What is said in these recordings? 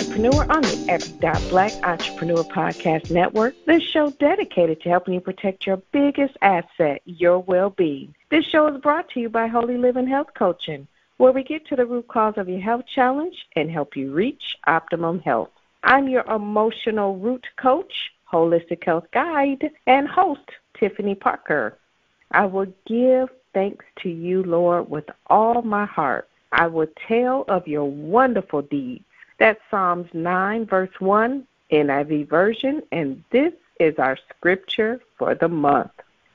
Entrepreneur on the Black Entrepreneur Podcast Network, the show dedicated to helping you protect your biggest asset, your well being. This show is brought to you by Wholey Living Health Coaching, where we get to the root cause of your health challenge and help you reach optimum health. I'm your emotional root coach, holistic health guide, and host, Tiffany Parker. I will give thanks to you, Lord, with all my heart. I will tell of your wonderful deeds that's Psalms 9, verse 1, NIV version, and this is our scripture for the month.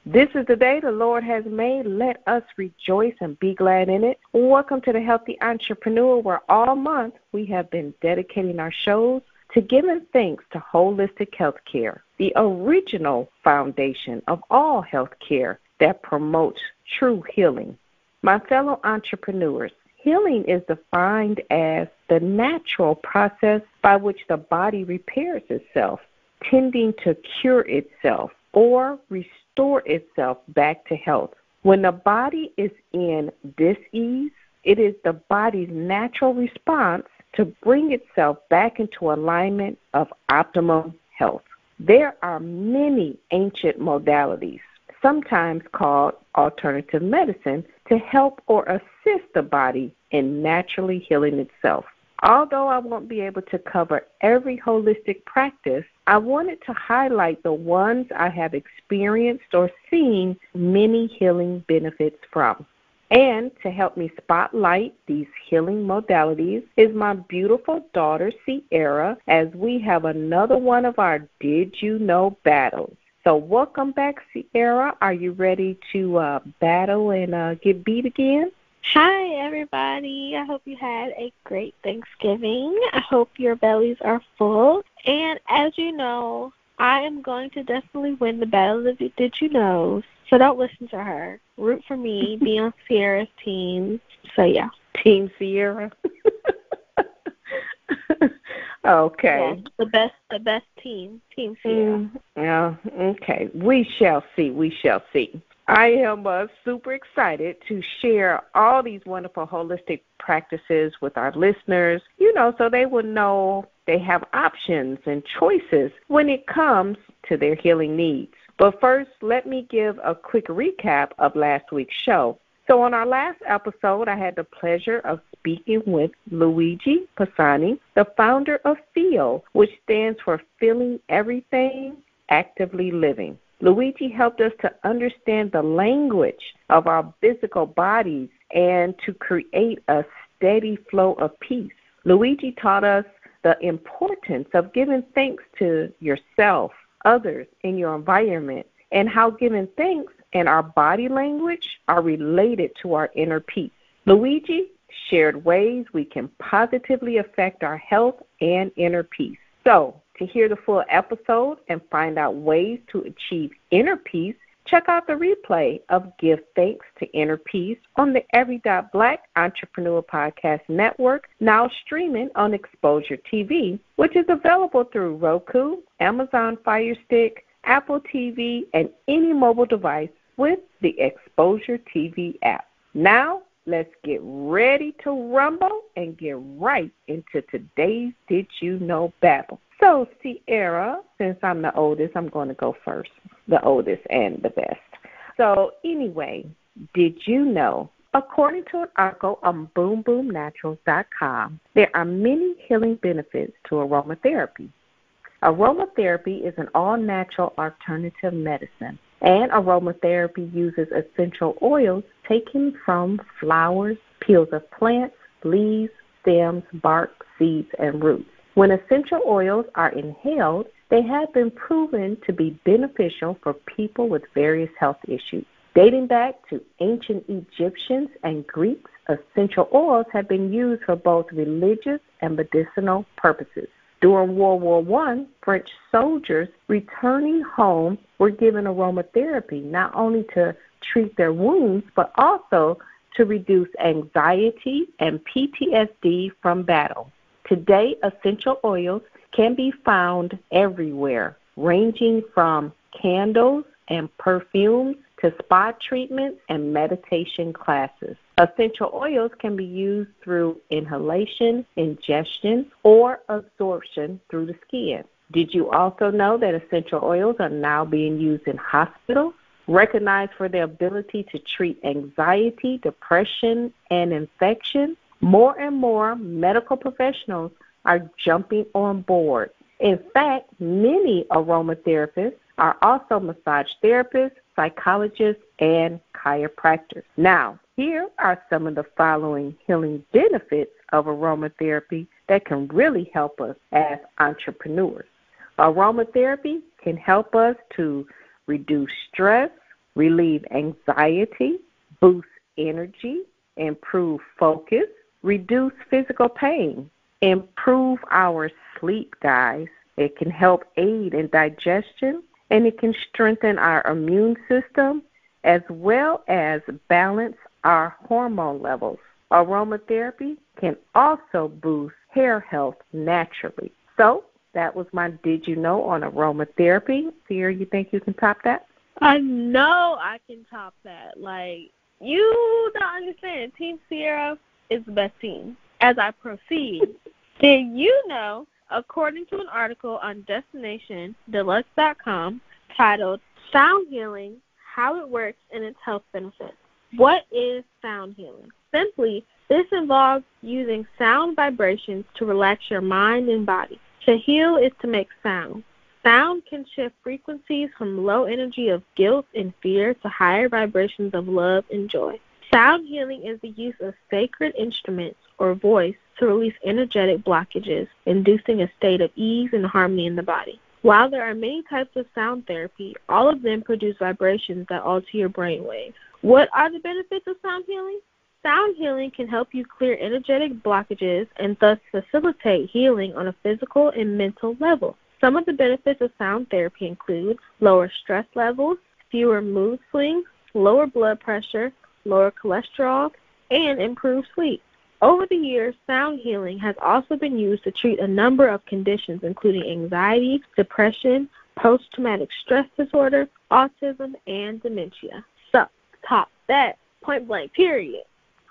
This is the day the Lord has made. Let us rejoice and be glad in it. Welcome to the Healthy Entrepreneur, where all month we have been dedicating our shows to giving thanks to holistic health care, the original foundation of all health care that promotes true healing. My fellow entrepreneurs, Healing is defined as the natural process by which the body repairs itself, tending to cure itself or restore itself back to health. When the body is in dis-ease, it is the body's natural response to bring itself back into alignment of optimum health. There are many ancient modalities, sometimes called alternative medicine, to help or assist the body in naturally healing itself. Although I won't be able to cover every holistic practice, I wanted to highlight the ones I have experienced or seen many healing benefits from. And to help me spotlight these healing modalities is my beautiful daughter, Sierra, as we have another one of our Did You Know battles. So, welcome back, Sierra. Are you ready to uh, battle and uh, get beat again? Hi, everybody. I hope you had a great Thanksgiving. I hope your bellies are full. And as you know, I am going to definitely win the battle of Did You Know. So don't listen to her. Root for me. Be on Sierra's team. So, yeah. Team Sierra. Okay. Yeah, the best the best team. Team Sierra. Mm, yeah, okay. We shall see. We shall see. I am uh, super excited to share all these wonderful holistic practices with our listeners, you know, so they will know they have options and choices when it comes to their healing needs. But first, let me give a quick recap of last week's show. So, on our last episode, I had the pleasure of speaking with Luigi Pisani, the founder of FEEL, which stands for Feeling Everything, Actively Living. Luigi helped us to understand the language of our physical bodies and to create a steady flow of peace. Luigi taught us the importance of giving thanks to yourself, others, and your environment, and how giving thanks and our body language are related to our inner peace. Luigi shared ways we can positively affect our health and inner peace. So, to hear the full episode and find out ways to achieve inner peace, check out the replay of Give Thanks to Inner Peace on the Every Dot Black Entrepreneur Podcast Network, now streaming on Exposure TV, which is available through Roku, Amazon Fire Stick, Apple TV, and any mobile device with the Exposure TV app. Now, let's get ready to rumble and get right into today's Did You Know battle. So, Sierra, since I'm the oldest, I'm going to go first, the oldest and the best. So, anyway, did you know According to an article on BoomBoomNaturals.com, there are many healing benefits to aromatherapy. Aromatherapy is an all natural alternative medicine, and aromatherapy uses essential oils taken from flowers, peels of plants, leaves, stems, bark, seeds, and roots. When essential oils are inhaled, they have been proven to be beneficial for people with various health issues. Dating back to ancient Egyptians and Greeks, essential oils have been used for both religious and medicinal purposes. During World War I, French soldiers returning home were given aromatherapy not only to treat their wounds, but also to reduce anxiety and PTSD from battle. Today, essential oils can be found everywhere, ranging from candles and perfumes to spa treatments and meditation classes. Essential oils can be used through inhalation, ingestion, or absorption through the skin. Did you also know that essential oils are now being used in hospitals? Recognized for their ability to treat anxiety, depression, and infection, more and more medical professionals are jumping on board. In fact, many aromatherapists are also massage therapists, psychologists, and chiropractors. Now, here are some of the following healing benefits of aromatherapy that can really help us as entrepreneurs. Aromatherapy can help us to reduce stress, relieve anxiety, boost energy, improve focus, reduce physical pain, improve our sleep, guys. It can help aid in digestion and it can strengthen our immune system as well as balance our hormone levels. Aromatherapy can also boost hair health naturally. So, that was my Did You Know on aromatherapy. Sierra, you think you can top that? I know I can top that. Like, you don't understand. Team Sierra is the best team. As I proceed, did you know according to an article on DestinationDeluxe.com titled Sound Healing How It Works and Its Health Benefits. What is sound healing? Simply, this involves using sound vibrations to relax your mind and body. To heal is to make sound. Sound can shift frequencies from low energy of guilt and fear to higher vibrations of love and joy. Sound healing is the use of sacred instruments or voice to release energetic blockages, inducing a state of ease and harmony in the body. While there are many types of sound therapy, all of them produce vibrations that alter your brain waves. What are the benefits of sound healing? Sound healing can help you clear energetic blockages and thus facilitate healing on a physical and mental level. Some of the benefits of sound therapy include lower stress levels, fewer mood swings, lower blood pressure, lower cholesterol, and improved sleep. Over the years, sound healing has also been used to treat a number of conditions, including anxiety, depression, post traumatic stress disorder, autism, and dementia. So, top that, point blank, period.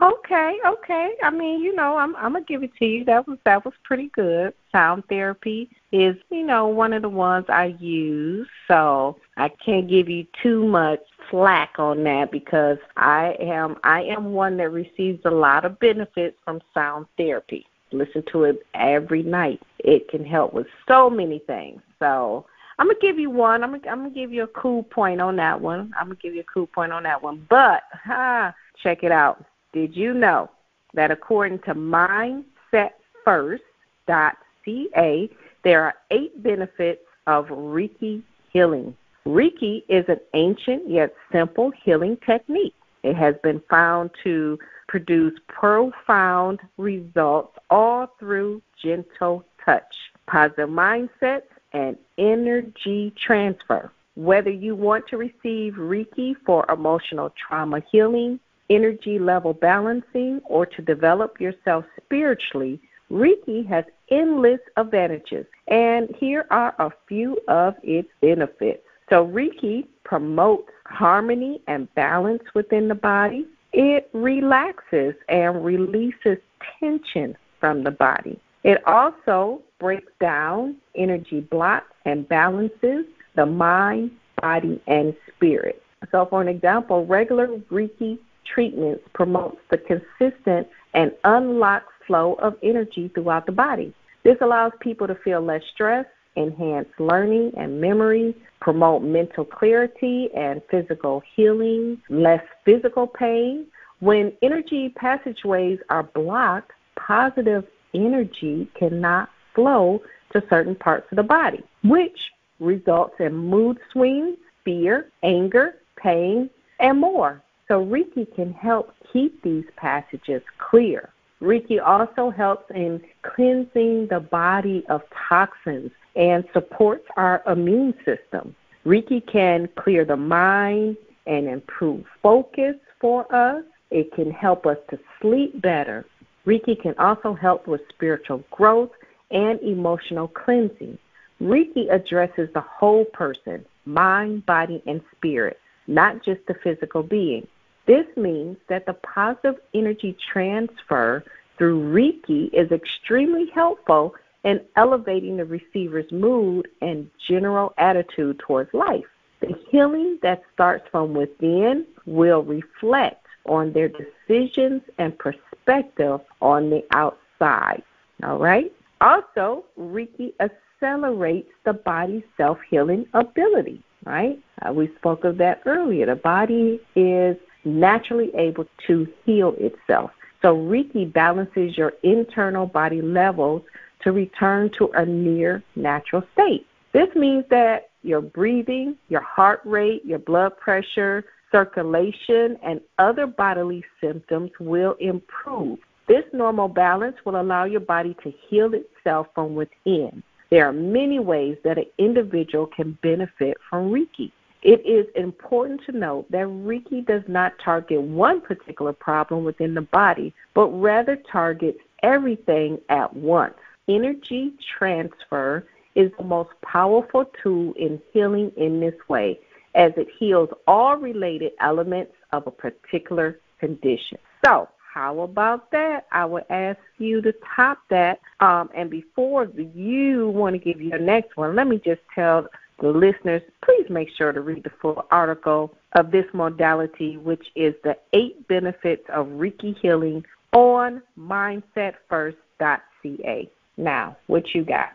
Okay, okay. I mean, you know, I'm I'm gonna give it to you. That was that was pretty good. Sound therapy is, you know, one of the ones I use. So I can't give you too much slack on that because I am I am one that receives a lot of benefits from sound therapy. Listen to it every night. It can help with so many things. So I'm gonna give you one. I'm gonna, I'm gonna give you a cool point on that one. I'm gonna give you a cool point on that one. But ha, check it out did you know that according to MindsetFirst.ca, there are eight benefits of Reiki healing? Reiki is an ancient yet simple healing technique. It has been found to produce profound results all through gentle touch, positive mindsets, and energy transfer. Whether you want to receive Reiki for emotional trauma healing, energy level balancing, or to develop yourself spiritually, Reiki has endless advantages. And here are a few of its benefits. So, Reiki promotes harmony and balance within the body. It relaxes and releases tension from the body. It also breaks down energy blocks and balances the mind, body, and spirit. So, for an example, regular Reiki treatments promotes the consistent and unlocked flow of energy throughout the body. This allows people to feel less stress, enhance learning and memory, promote mental clarity and physical healing, less physical pain. When energy passageways are blocked, positive energy cannot flow to certain parts of the body, which results in mood swings, fear, anger, pain, and more. So Reiki can help keep these passages clear. Reiki also helps in cleansing the body of toxins and supports our immune system. Reiki can clear the mind and improve focus for us. It can help us to sleep better. Reiki can also help with spiritual growth and emotional cleansing. Reiki addresses the whole person, mind, body, and spirit. not just the physical being. This means that the positive energy transfer through Reiki is extremely helpful in elevating the receiver's mood and general attitude towards life. The healing that starts from within will reflect on their decisions and perspective on the outside. All right? Also, Reiki accelerates the body's self healing ability, right? Uh, we spoke of that earlier. The body is naturally able to heal itself. So Reiki balances your internal body levels to return to a near natural state. This means that your breathing, your heart rate, your blood pressure, circulation, and other bodily symptoms will improve. This normal balance will allow your body to heal itself from within. There are many ways that an individual can benefit from Reiki. It is important to note that Reiki does not target one particular problem within the body, but rather targets everything at once. Energy transfer is the most powerful tool in healing in this way, as it heals all related elements of a particular condition. So, how about that? I would ask you to top that. Um, and before you want to give your next one, let me just tell the listeners, please make sure to read the full article of this modality, which is the eight benefits of Reiki healing on mindsetfirst.ca. Now, what you got?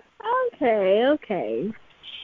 Okay, okay.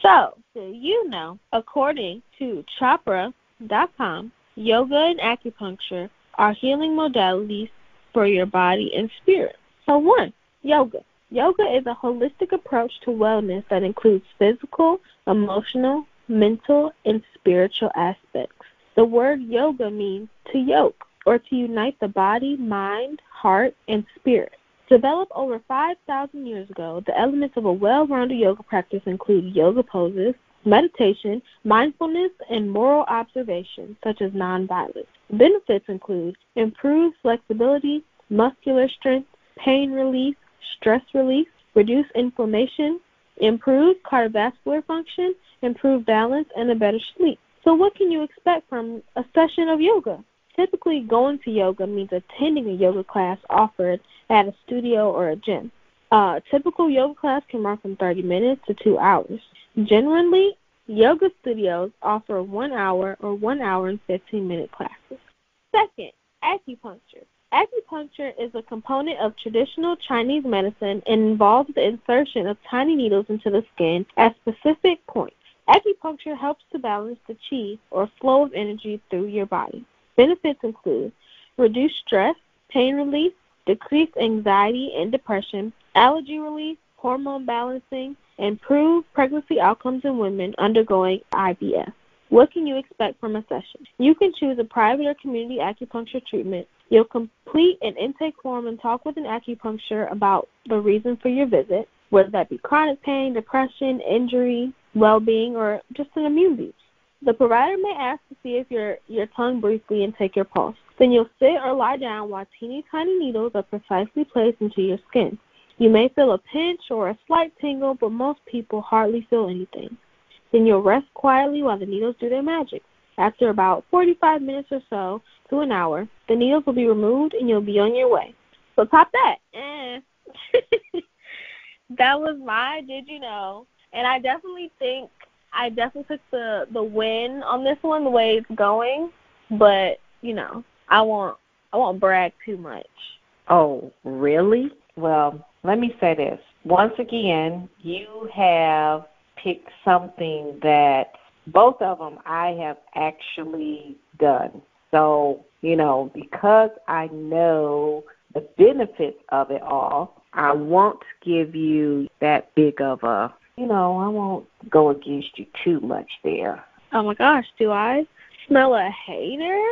So, you know, according to Chopra.com, yoga and acupuncture are healing modalities for your body and spirit. So, one, yoga. Yoga is a holistic approach to wellness that includes physical, emotional, mental, and spiritual aspects. The word yoga means to yoke or to unite the body, mind, heart, and spirit. Developed over 5,000 years ago, the elements of a well rounded yoga practice include yoga poses, meditation, mindfulness, and moral observation, such as nonviolence. Benefits include improved flexibility, muscular strength, pain relief, stress relief, reduce inflammation, improve cardiovascular function, improve balance, and a better sleep. So, what can you expect from a session of yoga? Typically, going to yoga means attending a yoga class offered at a studio or a gym. A typical yoga class can run from 30 minutes to two hours. Generally, yoga studios offer one hour or one hour and 15 minute classes. Second, acupuncture. Acupuncture is a component of traditional Chinese medicine and involves the insertion of tiny needles into the skin at specific points. Acupuncture helps to balance the qi or flow of energy through your body. Benefits include reduced stress, pain relief, decreased anxiety and depression, allergy relief, hormone balancing, improved pregnancy outcomes in women undergoing IVF. What can you expect from a session? You can choose a private or community acupuncture treatment You'll complete an intake form and talk with an acupuncture about the reason for your visit, whether that be chronic pain, depression, injury, well-being, or just an immune boost. The provider may ask to see if your, your tongue briefly and take your pulse. Then you'll sit or lie down while teeny tiny needles are precisely placed into your skin. You may feel a pinch or a slight tingle, but most people hardly feel anything. Then you'll rest quietly while the needles do their magic. After about 45 minutes or so to an hour, the needles will be removed and you'll be on your way. So top that. Eh. that was my did you know? And I definitely think I definitely took the the win on this one the way it's going, but you know I won't I won't brag too much. Oh really? Well, let me say this. Once again, you have picked something that both of them I have actually done. So, you know, because I know the benefits of it all, I won't give you that big of a, you know, I won't go against you too much there. Oh my gosh, do I smell a hater?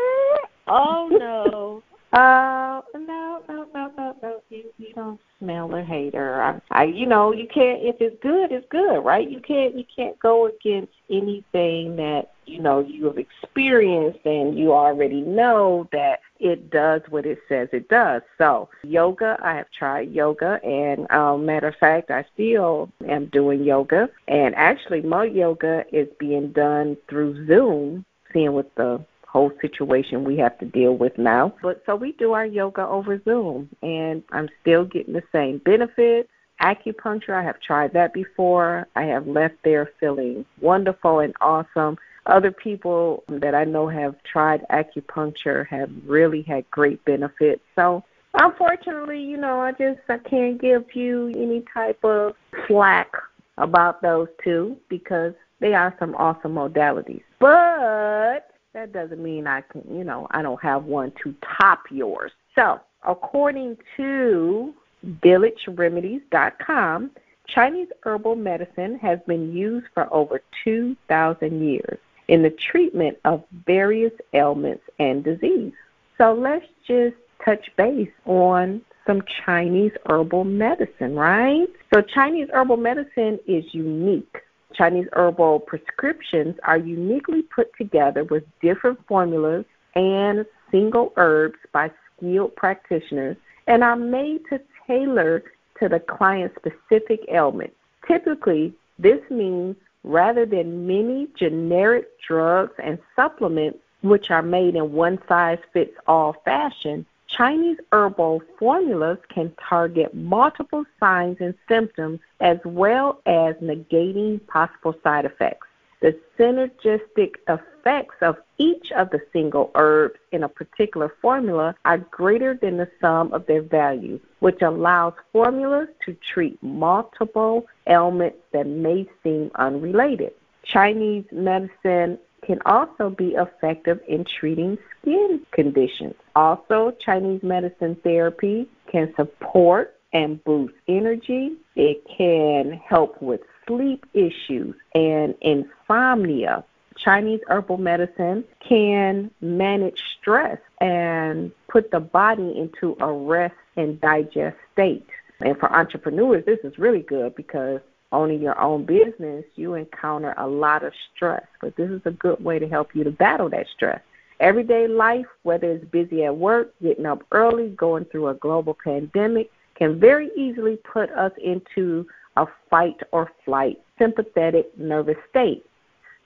Oh no. Uh, no, no, no, no, no. You you don't smell a hater. I, I, you know, you can't. If it's good, it's good, right? You can't you can't go against anything that you know you have experienced and you already know that it does what it says it does. So yoga, I have tried yoga, and um, matter of fact, I still am doing yoga. And actually, my yoga is being done through Zoom seeing with the whole situation we have to deal with now. But so we do our yoga over Zoom, and I'm still getting the same benefits. Acupuncture, I have tried that before. I have left there feeling wonderful and awesome. Other people that I know have tried acupuncture have really had great benefits. So unfortunately, you know, I just I can't give you any type of slack about those two because they are some awesome modalities. But that doesn't mean I can, you know, I don't have one to top yours. So, according to villageremedies.com, Chinese herbal medicine has been used for over 2,000 years in the treatment of various ailments and disease. So let's just touch base on some Chinese herbal medicine, right? So Chinese herbal medicine is unique Chinese herbal prescriptions are uniquely put together with different formulas and single herbs by skilled practitioners and are made to tailor to the client's specific ailment. Typically, this means rather than many generic drugs and supplements which are made in one size fits all fashion, Chinese herbal formulas can target multiple signs and symptoms as well as negating possible side effects. The synergistic effects of each of the single herbs in a particular formula are greater than the sum of their value, which allows formulas to treat multiple ailments that may seem unrelated. Chinese medicine can also be effective in treating skin conditions. Also, Chinese medicine therapy can support and boost energy. It can help with sleep issues and insomnia. Chinese herbal medicine can manage stress and put the body into a rest and digest state. And for entrepreneurs, this is really good because owning your own business, you encounter a lot of stress. But this is a good way to help you to battle that stress. Everyday life, whether it's busy at work, getting up early, going through a global pandemic, can very easily put us into a fight or flight sympathetic nervous state.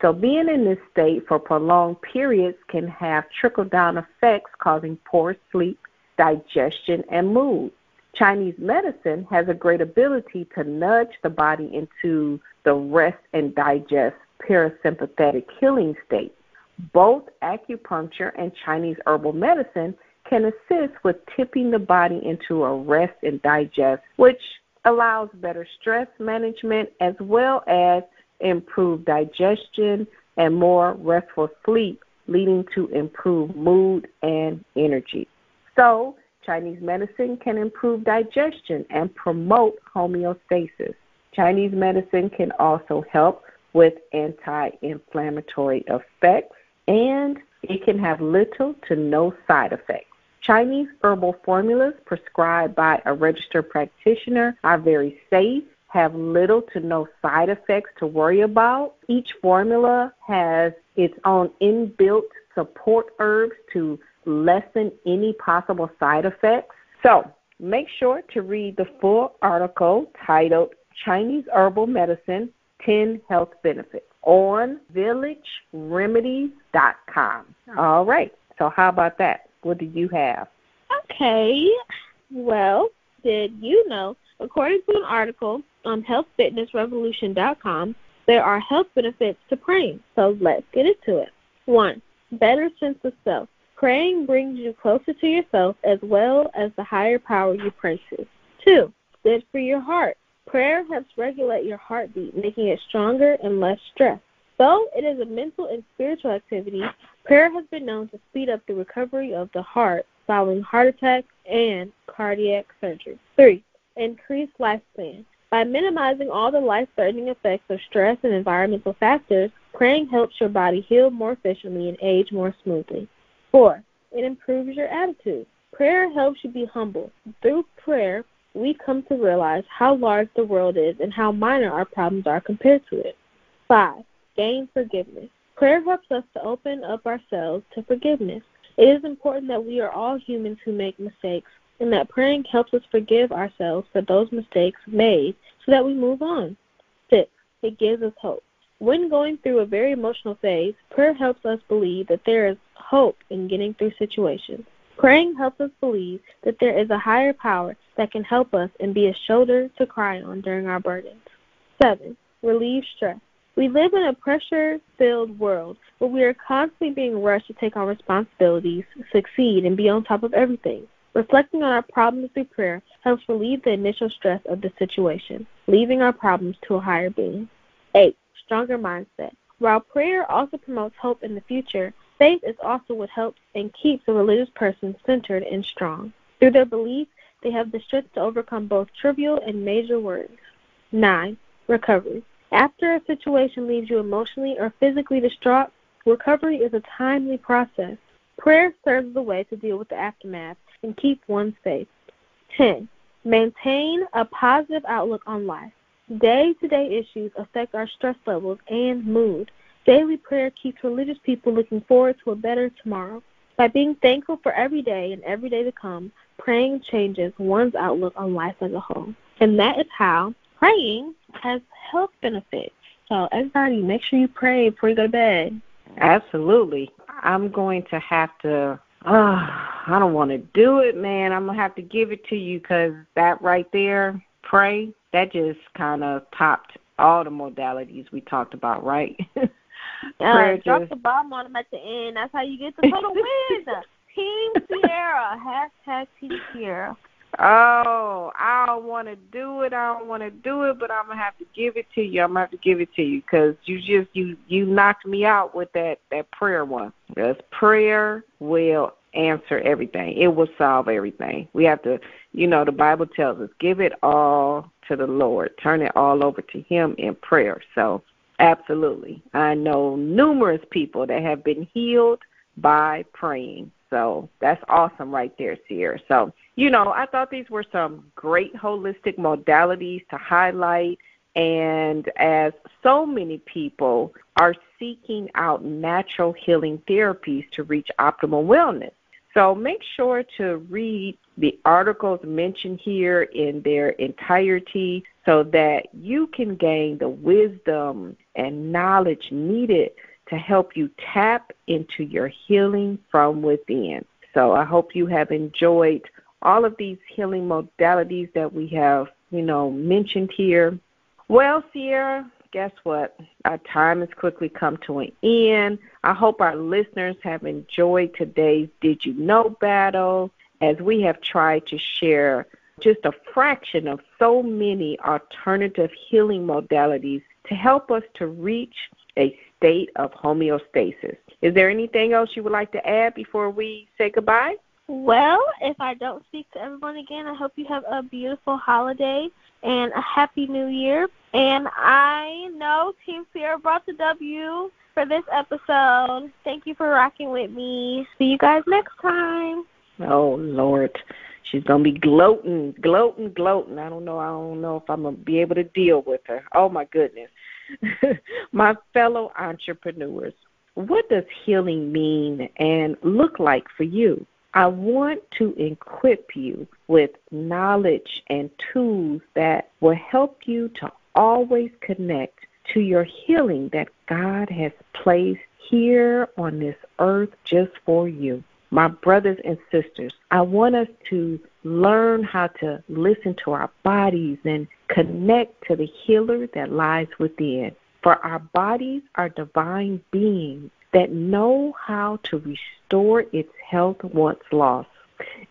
So being in this state for prolonged periods can have trickle down effects causing poor sleep, digestion, and mood. Chinese medicine has a great ability to nudge the body into the rest and digest parasympathetic healing state. Both acupuncture and Chinese herbal medicine can assist with tipping the body into a rest and digest, which allows better stress management as well as improved digestion and more restful sleep, leading to improved mood and energy. So, Chinese medicine can improve digestion and promote homeostasis. Chinese medicine can also help with anti inflammatory effects and it can have little to no side effects. Chinese herbal formulas prescribed by a registered practitioner are very safe, have little to no side effects to worry about. Each formula has its own inbuilt support herbs to lessen any possible side effects. So make sure to read the full article titled Chinese Herbal Medicine 10 Health Benefits on villageremedies.com. All right. So how about that? What do you have? Okay. Well, did you know, according to an article on healthfitnessrevolution.com, there are health benefits to praying. So let's get into it. One, better sense of self. Praying brings you closer to yourself as well as the higher power you pray to. Two, good for your heart. Prayer helps regulate your heartbeat, making it stronger and less stressed. Though it is a mental and spiritual activity, prayer has been known to speed up the recovery of the heart following heart attacks and cardiac surgery. Three, increased lifespan. By minimizing all the life threatening effects of stress and environmental factors, praying helps your body heal more efficiently and age more smoothly. Four, it improves your attitude. Prayer helps you be humble. Through prayer, we come to realize how large the world is and how minor our problems are compared to it. Five, gain forgiveness. Prayer helps us to open up ourselves to forgiveness. It is important that we are all humans who make mistakes and that praying helps us forgive ourselves for those mistakes made so that we move on. Six, it gives us hope. When going through a very emotional phase, prayer helps us believe that there is hope in getting through situations. Praying helps us believe that there is a higher power that can help us and be a shoulder to cry on during our burdens. 7. Relieve stress. We live in a pressure filled world where we are constantly being rushed to take on responsibilities, succeed, and be on top of everything. Reflecting on our problems through prayer helps relieve the initial stress of the situation, leaving our problems to a higher being. 8 stronger mindset. While prayer also promotes hope in the future, faith is also what helps and keeps a religious person centered and strong. Through their belief, they have the strength to overcome both trivial and major worries. 9. Recovery. After a situation leaves you emotionally or physically distraught, recovery is a timely process. Prayer serves as a way to deal with the aftermath and keep one safe. 10. Maintain a positive outlook on life. Day to day issues affect our stress levels and mood. Daily prayer keeps religious people looking forward to a better tomorrow. By being thankful for every day and every day to come, praying changes one's outlook on life as a whole. And that is how praying has health benefits. So, everybody, make sure you pray before you go to bed. Absolutely. I'm going to have to. Uh, I don't want to do it, man. I'm gonna have to give it to you because that right there, pray that just kind of topped all the modalities we talked about, right? uh, drop the bomb on them at the end. That's how you get the total win. Team Sierra. Hashtag Team Sierra. Oh, I don't want to do it. I don't want to do it, but I'm gonna have to give it to you. I'm gonna have to give it to you because you just you you knocked me out with that that prayer one. Because prayer will answer everything. It will solve everything. We have to, you know, the Bible tells us, give it all to the Lord. Turn it all over to Him in prayer. So, absolutely. I know numerous people that have been healed by praying. So, that's awesome right there, Sierra. So, you know, I thought these were some great holistic modalities to highlight. And as so many people are seeking out natural healing therapies to reach optimal wellness, so make sure to read the articles mentioned here in their entirety so that you can gain the wisdom and knowledge needed to help you tap into your healing from within. So I hope you have enjoyed all of these healing modalities that we have, you know, mentioned here. Well, Sierra, guess what? Our time has quickly come to an end. I hope our listeners have enjoyed today's Did You Know battle as we have tried to share just a fraction of so many alternative healing modalities to help us to reach a state of homeostasis. Is there anything else you would like to add before we say goodbye? Well, if I don't speak to everyone again, I hope you have a beautiful holiday and a happy new year. And I know Team Sierra brought the W for this episode. Thank you for rocking with me. See you guys next time. Oh Lord. She's gonna be gloating, gloating, gloating. I don't know. I don't know if I'm gonna be able to deal with her. Oh my goodness. my fellow entrepreneurs, what does healing mean and look like for you? I want to equip you with knowledge and tools that will help you to always connect to your healing that God has placed here on this earth just for you. My brothers and sisters, I want us to learn how to listen to our bodies and connect to the healer that lies within. For our bodies are divine beings that know how to restore its health once lost.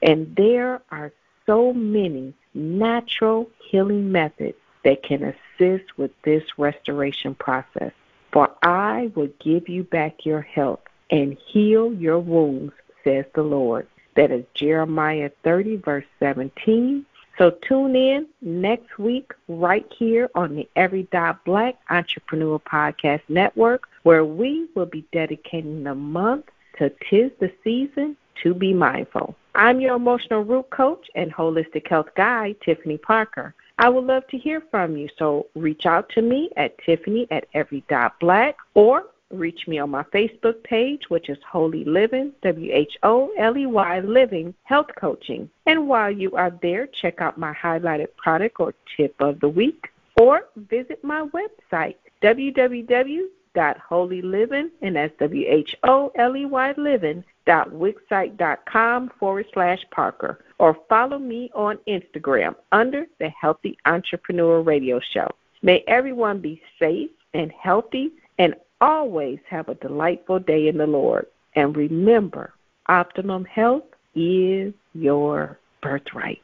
And there are so many natural healing methods that can assist with this restoration process. For I will give you back your health and heal your wounds, says the Lord. That is Jeremiah 30, verse 17. So tune in next week right here on the Every Dot Black Entrepreneur Podcast Network, where we will be dedicating the month to Tis the Season to Be Mindful. I'm your emotional root coach and holistic health guide, Tiffany Parker. I would love to hear from you, so reach out to me at Tiffany at Every Dot Black or reach me on my Facebook page, which is Wholey Living, W H O L E Y Living Health Coaching. And while you are there, check out my highlighted product or tip of the week, or visit my website, www.wholeyliving, and that's W-H-O-L-E-Y living, dot wixsite.com forward slash Parker, or follow me on Instagram under the Healthy Entrepreneur Radio Show. May everyone be safe and healthy and always have a delightful day in the Lord. And remember, optimum health is your birthright.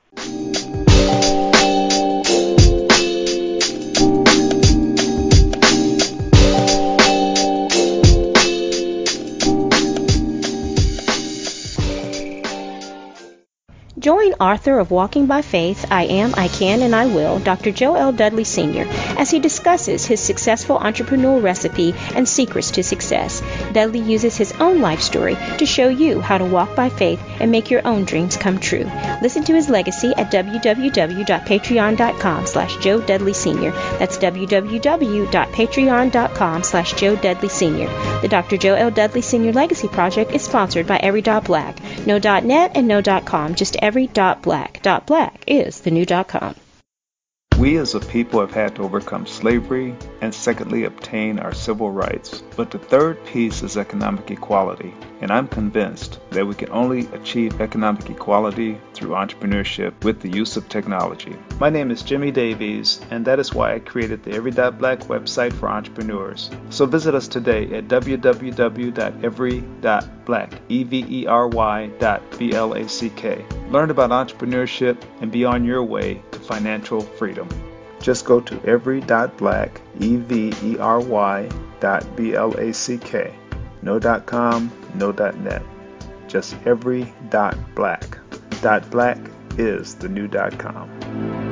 Join author of Walking by Faith, I Am, I Can, and I Will, Dr. Joe L. Dudley Sr., as he discusses his successful entrepreneurial recipe and secrets to success. Dudley uses his own life story to show you how to walk by faith and make your own dreams come true. Listen to his legacy at www.patreon.com slash Joe Dudley Sr. That's www.patreon.com slash Joe Dudley Sr. The Dr. Joe L. Dudley Sr. Legacy Project is sponsored by Every Black, no .net and no .com, just every dot black. Is the new com. We as a people have had to overcome slavery and secondly obtain our civil rights. But the third piece is economic equality. And I'm convinced that we can only achieve economic equality through entrepreneurship with the use of technology. My name is Jimmy Davies, and that is why I created the Every Black website for entrepreneurs. So visit us today at www.every.black, E-V-E-R-Y dot B-L-A-C-K. Learn about entrepreneurship and be on your way to financial freedom. Just go to every.black, E-V-E-R-Y dot B-L-A-C-K. No dot com, no dot net. Just every dot black. Dot black is the new dot com.